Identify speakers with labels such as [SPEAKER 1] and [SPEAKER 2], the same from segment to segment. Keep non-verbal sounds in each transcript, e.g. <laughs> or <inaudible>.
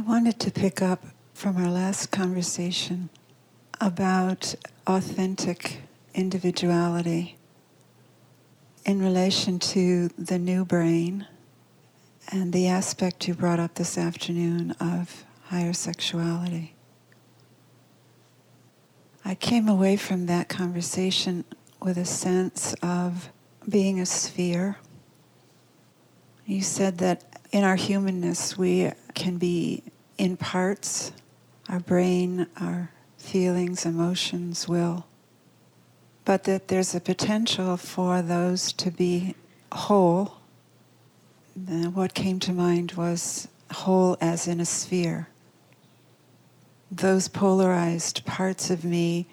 [SPEAKER 1] I wanted to pick up from our last conversation about authentic individuality in relation to the new brain and the aspect you brought up this afternoon of higher sexuality. I came away from that conversation with a sense of being a sphere. You said that in our humanness we can be in parts our brain, our feelings, emotions, will, but that there's a potential for those to be whole. what came to mind was whole as in a sphere. Those polarized parts of me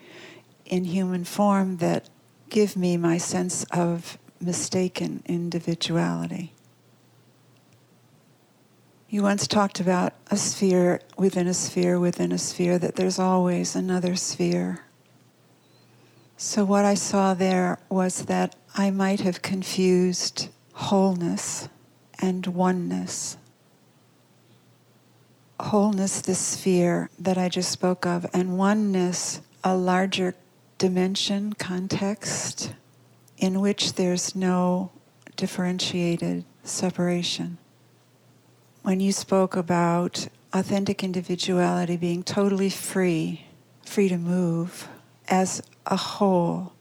[SPEAKER 1] in human form that give me my sense of mistaken individuality. You once talked about a sphere within a sphere within a sphere, that there's always another sphere. So, what I saw there was that I might have confused wholeness and oneness. Wholeness, the sphere that I just spoke of, and oneness, a larger dimension, context, in which there's no differentiated separation when you spoke about authentic individuality being totally free, free to move as a whole,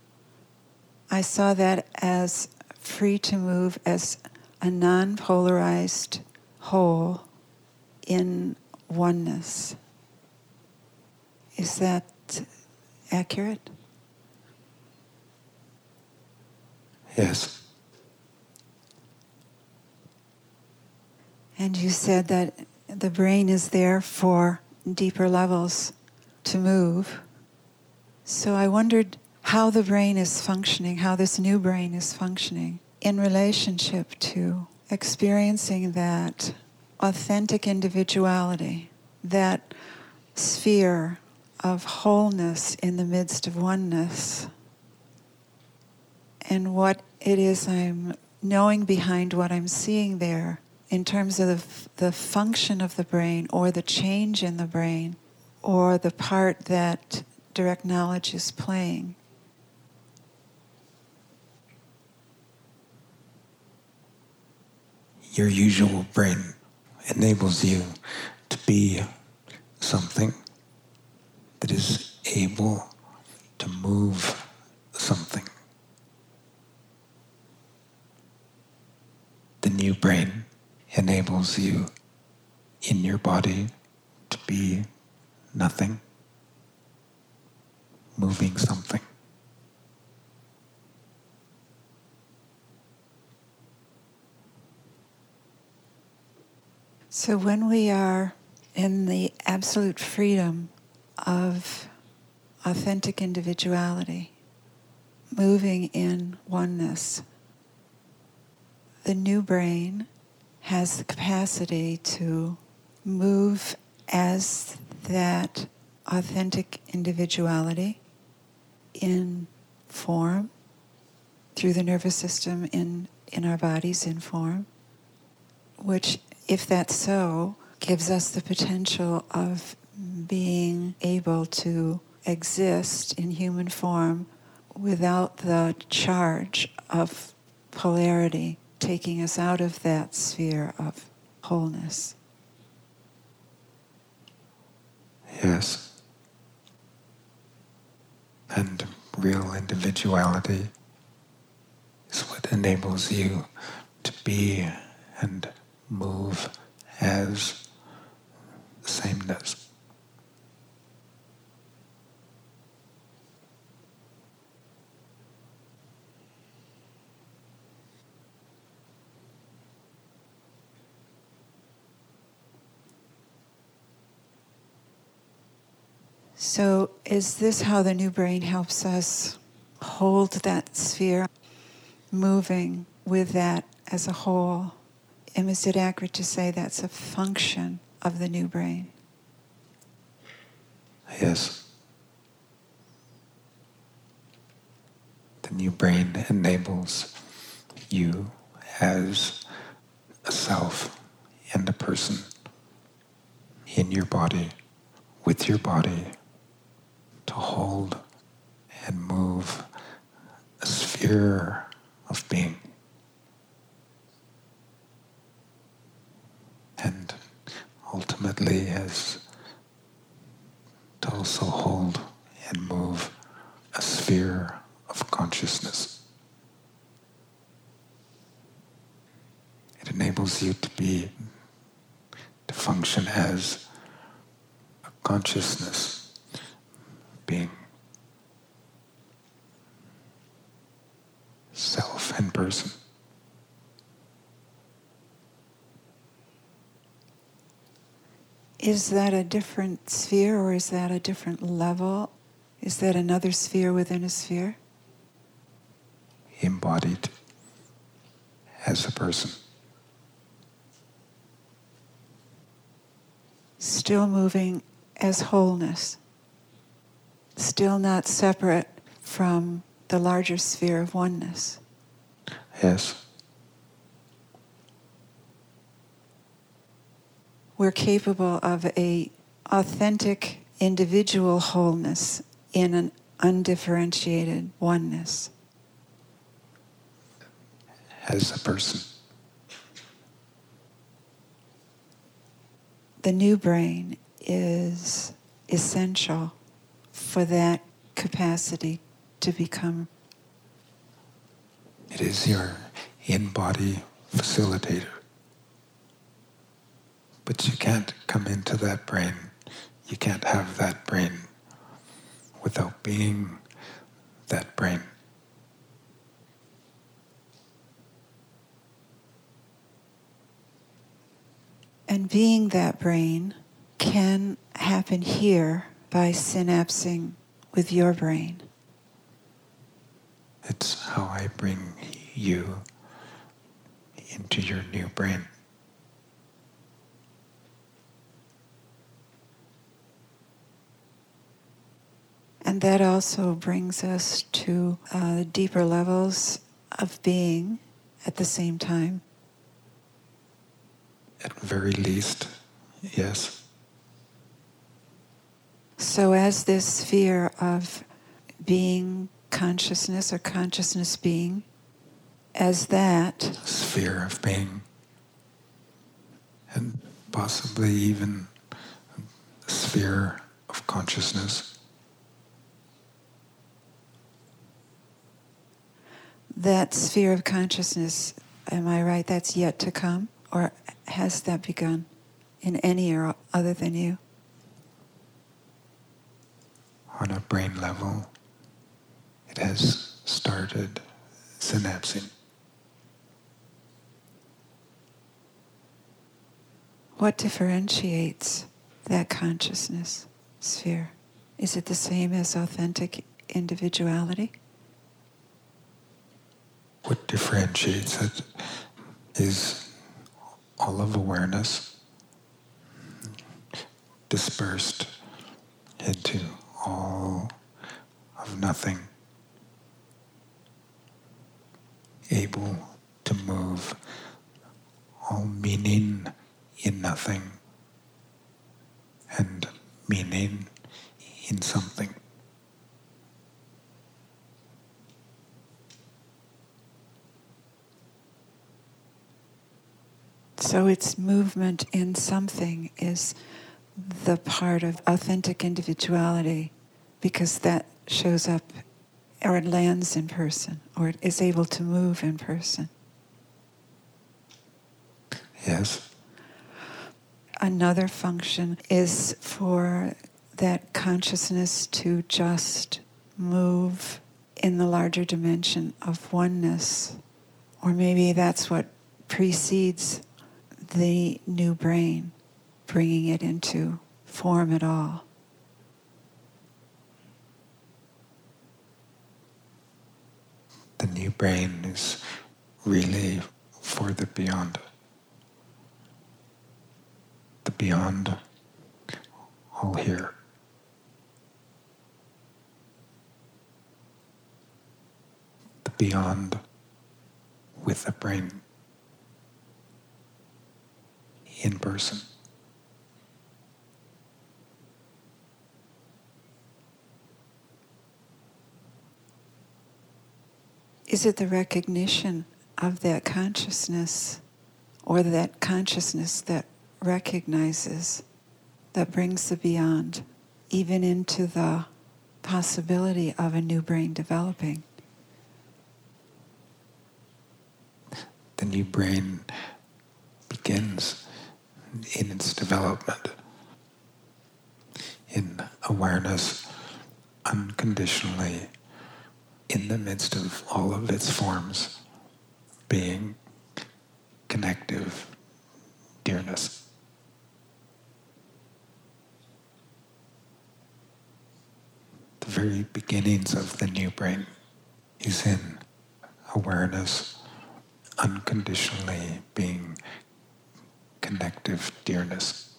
[SPEAKER 1] I saw that as free to move as a non polarized whole in oneness. Is that accurate?
[SPEAKER 2] Yes.
[SPEAKER 1] And you said that the brain is there for deeper levels to move. So I wondered how the brain is functioning, how this new brain is functioning in relationship to experiencing that authentic individuality, that sphere of wholeness in the midst of oneness, and what it is I'm knowing behind what I'm seeing there in terms of the, the function of the brain or the change in the brain or the part that direct knowledge is playing.
[SPEAKER 2] Your usual brain enables you to be something that is able to move something. The new brain enables you in your body to be nothing, moving something.
[SPEAKER 1] So when we are in the absolute freedom of authentic individuality, moving in oneness, the new brain has the capacity to move as that authentic individuality in form through the nervous system in, in our bodies in form, which, if that's so, gives us the potential of being able to exist in human form without the charge of polarity taking us out of that sphere of wholeness.
[SPEAKER 2] Yes. And real individuality is what enables you to be and move as sameness.
[SPEAKER 1] So, is this how the new brain helps us hold that sphere, moving with that as a whole? And is it accurate to say that's a function of the new brain?
[SPEAKER 2] Yes. The new brain enables you as a self and a person in your body, with your body, to hold and move a sphere of being. And ultimately, as to also hold and move a sphere of consciousness. It enables you to be, to function as a consciousness being. Self and person.
[SPEAKER 1] Is that a different sphere or is that a different level? Is that another sphere within a sphere?
[SPEAKER 2] Embodied as a person.
[SPEAKER 1] Still moving as wholeness. Still not separate from the larger sphere of oneness.
[SPEAKER 2] Yes.
[SPEAKER 1] we're capable of a authentic individual wholeness in an undifferentiated oneness
[SPEAKER 2] as a person
[SPEAKER 1] the new brain is essential for that capacity to become
[SPEAKER 2] it is your in-body facilitator but you can't come into that brain. You can't have that brain without being that brain.
[SPEAKER 1] And being that brain can happen here by synapsing with your brain.
[SPEAKER 2] It's how I bring you into your new brain.
[SPEAKER 1] And that also brings us to uh, deeper levels of being at the same time.
[SPEAKER 2] At very least, yes.
[SPEAKER 1] So, as this sphere of being consciousness or consciousness being, as that
[SPEAKER 2] sphere of being, and possibly even sphere of consciousness
[SPEAKER 1] that sphere of consciousness, am I right, that's yet to come? Or has that begun in any or other than you?
[SPEAKER 2] On a brain level, it has started synapsing.
[SPEAKER 1] What differentiates that consciousness sphere? Is it the same as authentic individuality?
[SPEAKER 2] what differentiates it is all of awareness dispersed into all of nothing, able to move all meaning in nothing and meaning in something.
[SPEAKER 1] So its movement in something is the part of authentic individuality because that shows up or it lands in person or it is able to move in person.
[SPEAKER 2] Yes.
[SPEAKER 1] Another function is for that consciousness to just move in the larger dimension of oneness. Or maybe that's what precedes the new brain, bringing it into form at all.
[SPEAKER 2] The new brain is really for the beyond. The beyond, all here. The beyond with a brain. in person.
[SPEAKER 1] Is it the recognition of that consciousness or that consciousness that recognizes, that brings the beyond, even into the possibility of a new brain developing?
[SPEAKER 2] The new brain begins in its development in awareness unconditionally in the midst of all of its forms, being connective dearness. The very beginnings of the new brain is in awareness unconditionally being connective dearness.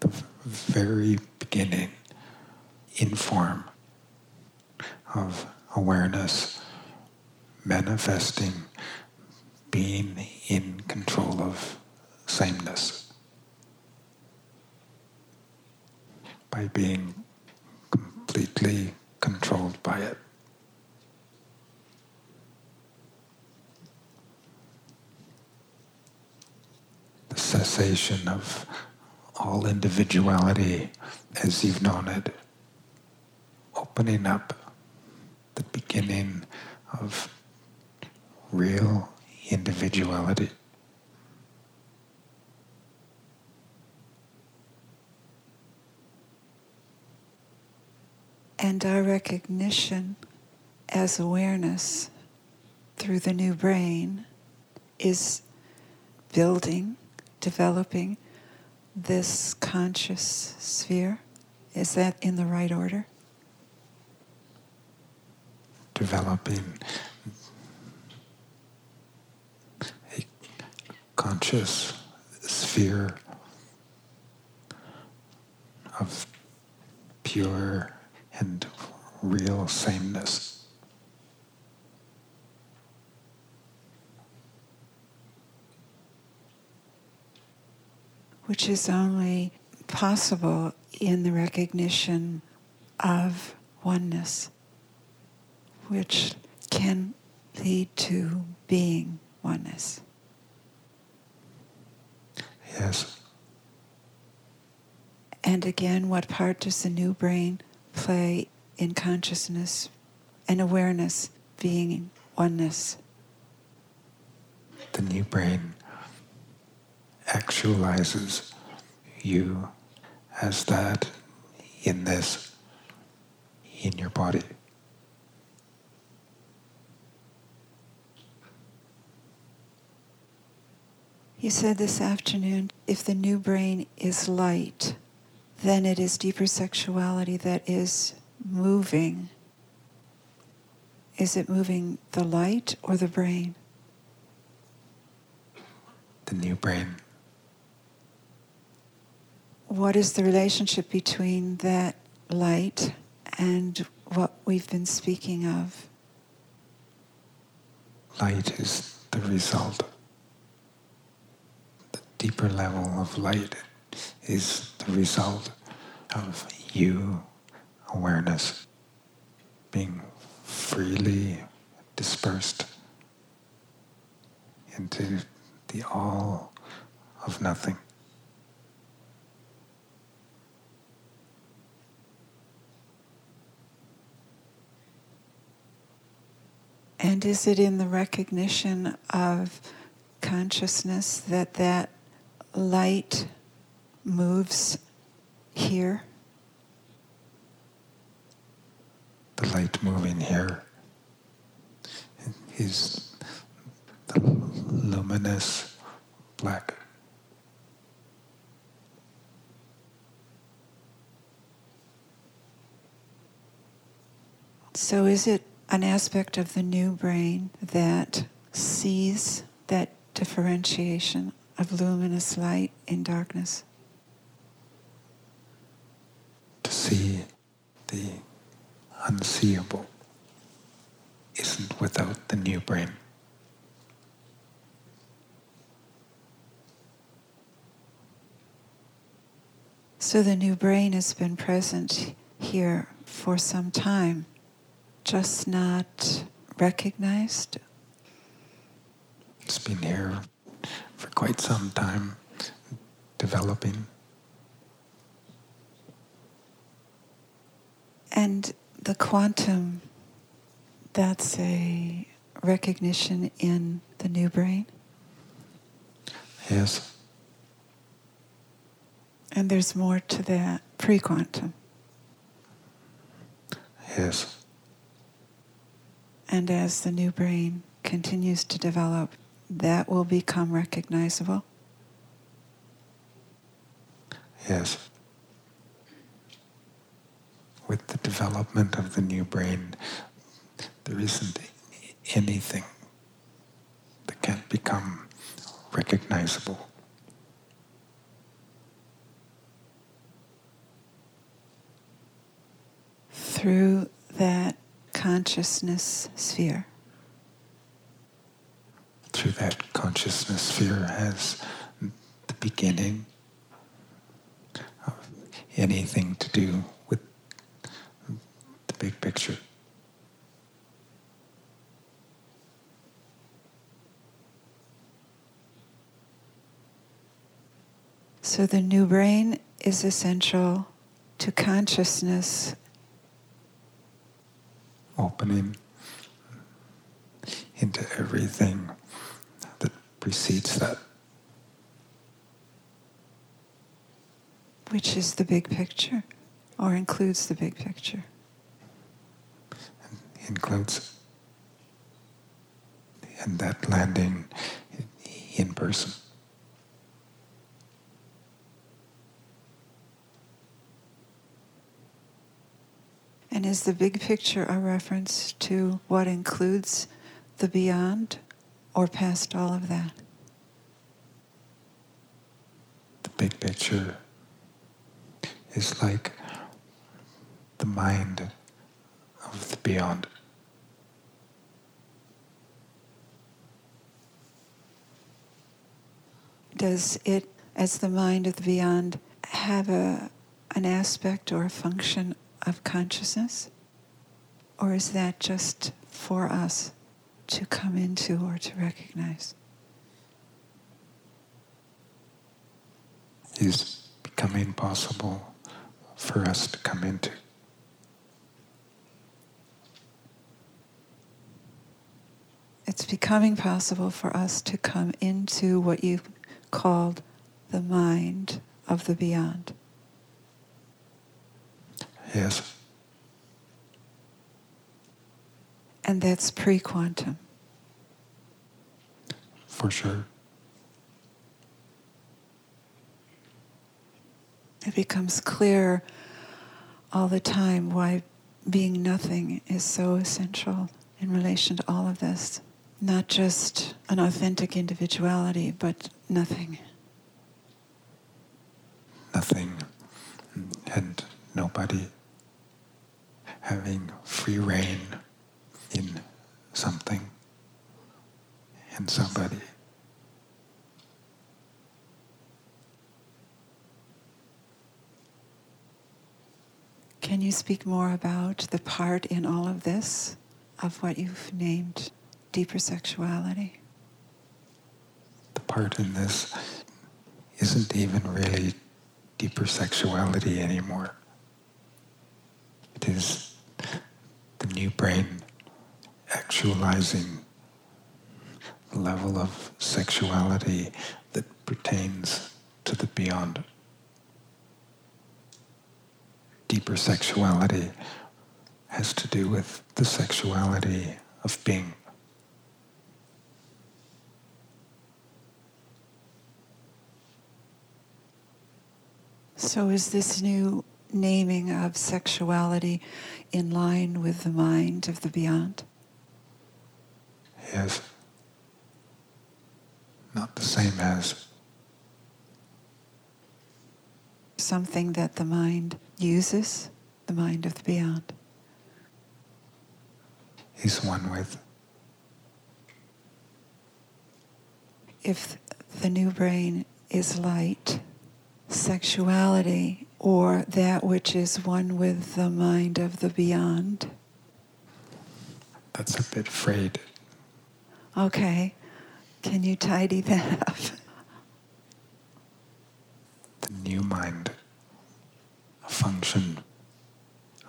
[SPEAKER 2] The very beginning in form of awareness manifesting being in control of sameness by being completely controlled by it. The cessation of all individuality as you've known it, opening up the beginning of real individuality.
[SPEAKER 1] And our recognition as awareness through the new brain is building, developing this conscious sphere. Is that in the right order?
[SPEAKER 2] Developing a conscious sphere of pure and real sameness.
[SPEAKER 1] Which is only possible in the recognition of oneness, which can lead to being oneness.
[SPEAKER 2] Yes.
[SPEAKER 1] And again, what part does the new brain play in consciousness and awareness being oneness.
[SPEAKER 2] The new brain actualizes you as that in this, in your body.
[SPEAKER 1] You said this afternoon if the new brain is light, then it is deeper sexuality that is moving. Is it moving the light or the brain?
[SPEAKER 2] The new brain.
[SPEAKER 1] What is the relationship between that light and what we've been speaking of?
[SPEAKER 2] Light is the result. The deeper level of light is the result of you awareness being freely dispersed into the all of nothing.
[SPEAKER 1] And is it in the recognition of consciousness that that light moves here?
[SPEAKER 2] The light moving here is the luminous black.
[SPEAKER 1] So, is it an aspect of the new brain that sees that differentiation of luminous light in darkness?
[SPEAKER 2] To see the unseeable isn't without the new brain.
[SPEAKER 1] So the new brain has been present here for some time, just not recognized.
[SPEAKER 2] It's been here for quite some time, developing.
[SPEAKER 1] And the quantum, that's a recognition in the new brain.
[SPEAKER 2] Yes.
[SPEAKER 1] And there's more to that pre quantum.
[SPEAKER 2] Yes.
[SPEAKER 1] And as the new brain continues to develop, that will become recognizable.
[SPEAKER 2] Yes. With the development of the new brain, there isn't anything that can't become recognizable.
[SPEAKER 1] Through that consciousness sphere.
[SPEAKER 2] Through that consciousness sphere has the beginning of anything to do with the big picture.
[SPEAKER 1] So the new brain is essential to consciousness.
[SPEAKER 2] Opening into everything that precedes that.
[SPEAKER 1] Which is the big picture, or includes the big picture.
[SPEAKER 2] Includes and that landing in person.
[SPEAKER 1] And is the big picture a reference to what includes the beyond or past all of that?
[SPEAKER 2] The big picture is like the mind of the beyond.
[SPEAKER 1] Does it, as the mind of the beyond, have a, an aspect or a function of consciousness? Or is that just for us to come into or to recognize?
[SPEAKER 2] Is becoming possible for us to come into.
[SPEAKER 1] It's becoming possible for us to come into what you called the mind of the beyond.
[SPEAKER 2] Yes.
[SPEAKER 1] And that's pre quantum.
[SPEAKER 2] For sure.
[SPEAKER 1] It becomes clear all the time why being nothing is so essential in relation to all of this. Not just an authentic individuality, but nothing.
[SPEAKER 2] Nothing and nobody having free reign in something and somebody.
[SPEAKER 1] Can you speak more about the part in all of this of what you've named deeper sexuality?
[SPEAKER 2] The part in this isn't even really deeper sexuality anymore. It is new brain actualizing the level of sexuality that pertains to the beyond. Deeper sexuality has to do with the sexuality of being.
[SPEAKER 1] So, is this new naming of sexuality in line with the mind of the beyond?
[SPEAKER 2] Yes. Not the same as.
[SPEAKER 1] Something that the mind uses, the mind of the beyond.
[SPEAKER 2] Is one with.
[SPEAKER 1] If the new brain is light, sexuality or that which is one with the mind of the beyond.
[SPEAKER 2] That's a bit frayed.
[SPEAKER 1] Okay, can you tidy that up?
[SPEAKER 2] The new mind, a function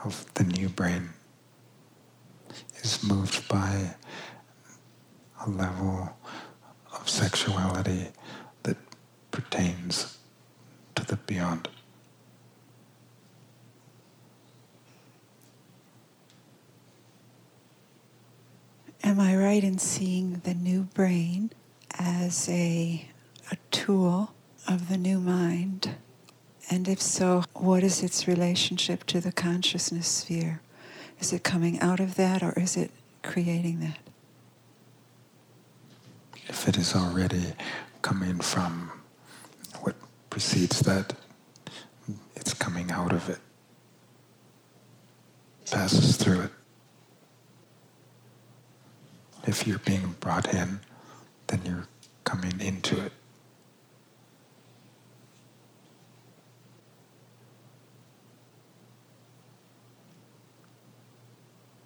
[SPEAKER 2] of the new brain, is moved by a level of sexuality that pertains to the beyond.
[SPEAKER 1] Am I right in seeing the new brain as a, a tool of the new mind? And if so, what is its relationship to the consciousness sphere? Is it coming out of that or is it creating that?
[SPEAKER 2] If it is already coming from what precedes that, it's coming out of it, passes through it. If you're being brought in, then you're coming into it.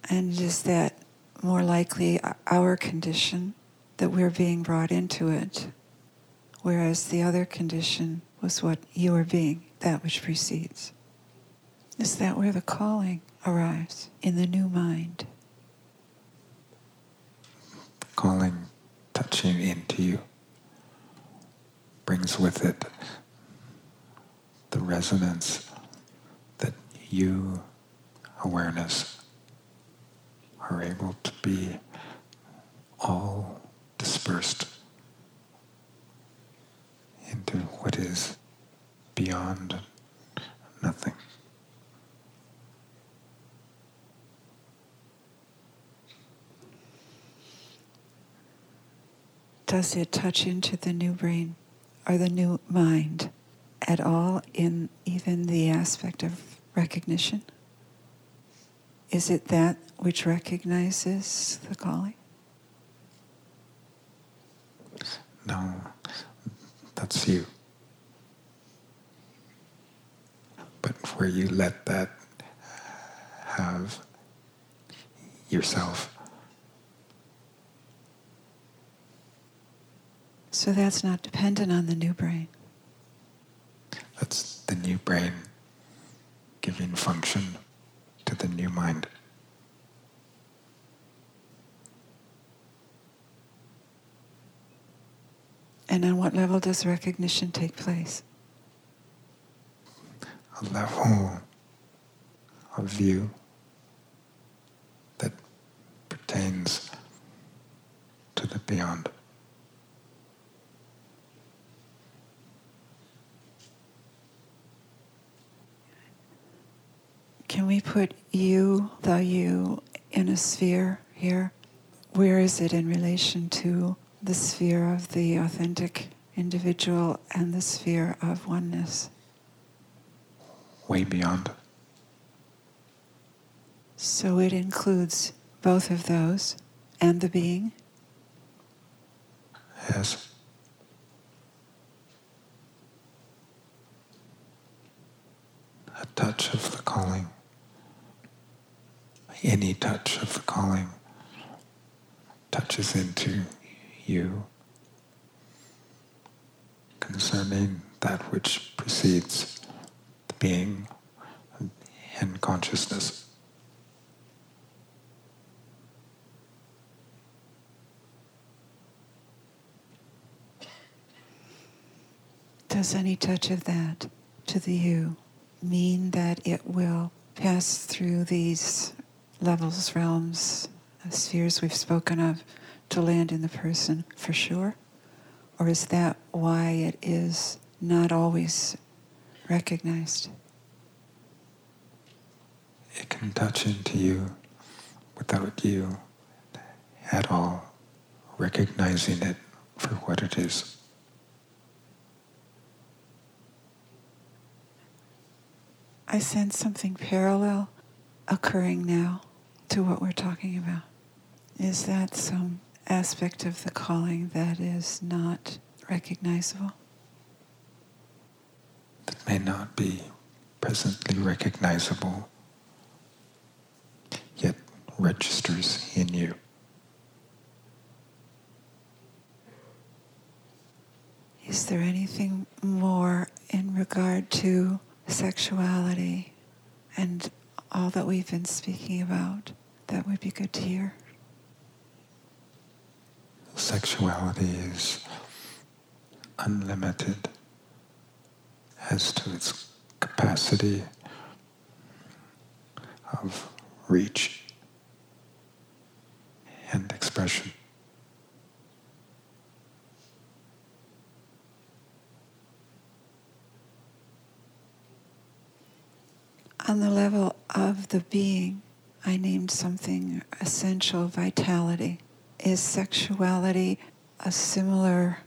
[SPEAKER 1] And is that more likely our condition that we're being brought into it, whereas the other condition was what you are being, that which precedes? Is that where the calling arrives in the new mind?
[SPEAKER 2] Calling, touching into you, brings with it the resonance that you, awareness, are able to be all dispersed into what is beyond nothing.
[SPEAKER 1] Does it touch into the new brain or the new mind at all in even the aspect of recognition? Is it that which recognizes the calling?
[SPEAKER 2] No, that's you. But where you let that have yourself
[SPEAKER 1] So that's not dependent on the new brain.
[SPEAKER 2] That's the new brain giving function to the new mind.
[SPEAKER 1] And on what level does recognition take place?
[SPEAKER 2] A level of view that pertains to the beyond.
[SPEAKER 1] Can we put you, the you, in a sphere here? Where is it in relation to the sphere of the authentic individual and the sphere of oneness?
[SPEAKER 2] Way beyond.
[SPEAKER 1] So it includes both of those and the being?
[SPEAKER 2] Yes. A touch of the calling any touch of the calling touches into you concerning that which precedes the being and consciousness.
[SPEAKER 1] Does any touch of that to the you mean that it will pass through these levels, realms, uh, spheres we've spoken of to land in the person for sure? Or is that why it is not always recognized?
[SPEAKER 2] It can touch into you without you at all recognizing it for what it is.
[SPEAKER 1] I sense something parallel occurring now to what we're talking about? Is that some aspect of the calling that is not recognizable?
[SPEAKER 2] That may not be presently recognizable, yet registers in you.
[SPEAKER 1] Is there anything more in regard to sexuality and all that we've been speaking about that would be good to hear?
[SPEAKER 2] Sexuality is unlimited as to its capacity of reach and expression.
[SPEAKER 1] On the level of the being, I named something essential vitality. Is sexuality a similar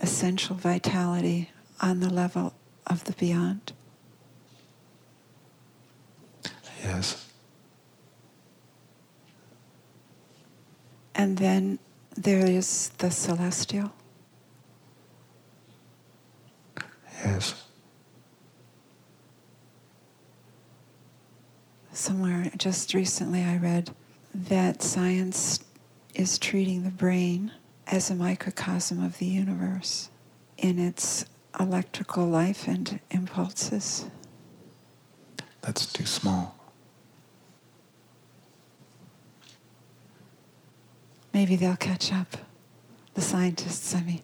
[SPEAKER 1] essential vitality on the level of the beyond?
[SPEAKER 2] Yes.
[SPEAKER 1] And then there is the celestial.
[SPEAKER 2] Yes.
[SPEAKER 1] Somewhere just recently I read that science is treating the brain as a microcosm of the universe in its electrical life and impulses.
[SPEAKER 2] That's too small.
[SPEAKER 1] Maybe they'll catch up. The scientists, I mean.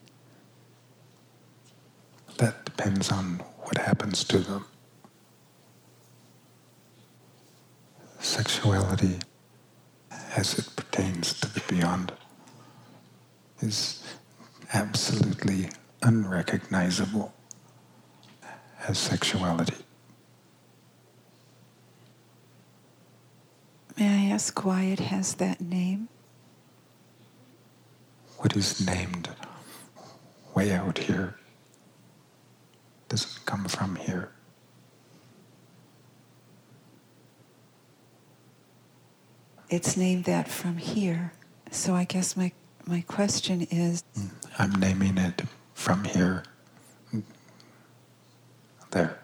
[SPEAKER 2] That depends on what happens to them. Sexuality, as it pertains to the beyond, is absolutely unrecognizable as sexuality.
[SPEAKER 1] May I ask why it has that name?
[SPEAKER 2] What is named way out here doesn't come from here.
[SPEAKER 1] It's named that from here. So I guess my, my question is
[SPEAKER 2] I'm naming it from here. There.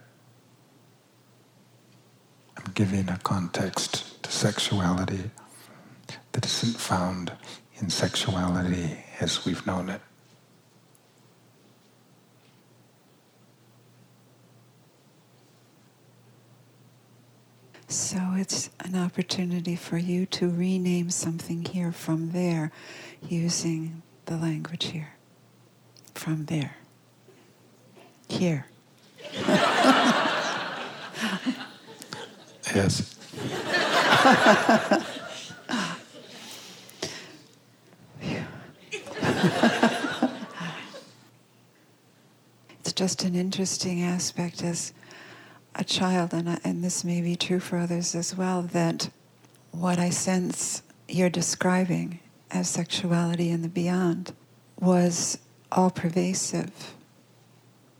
[SPEAKER 2] I'm giving a context to sexuality that isn't found in sexuality as we've known it.
[SPEAKER 1] So it's an opportunity for you to rename something here from there using the language here. From there. Here. <laughs>
[SPEAKER 2] Yes. <laughs>
[SPEAKER 1] It's just an interesting aspect as a child, and, I, and this may be true for others as well, that what I sense you're describing as sexuality and the beyond was all pervasive.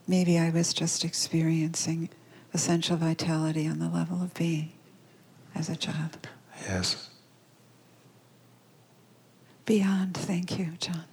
[SPEAKER 1] Maybe I was just experiencing essential vitality on the level of being as a child.
[SPEAKER 2] Yes.
[SPEAKER 1] Beyond, thank you, John.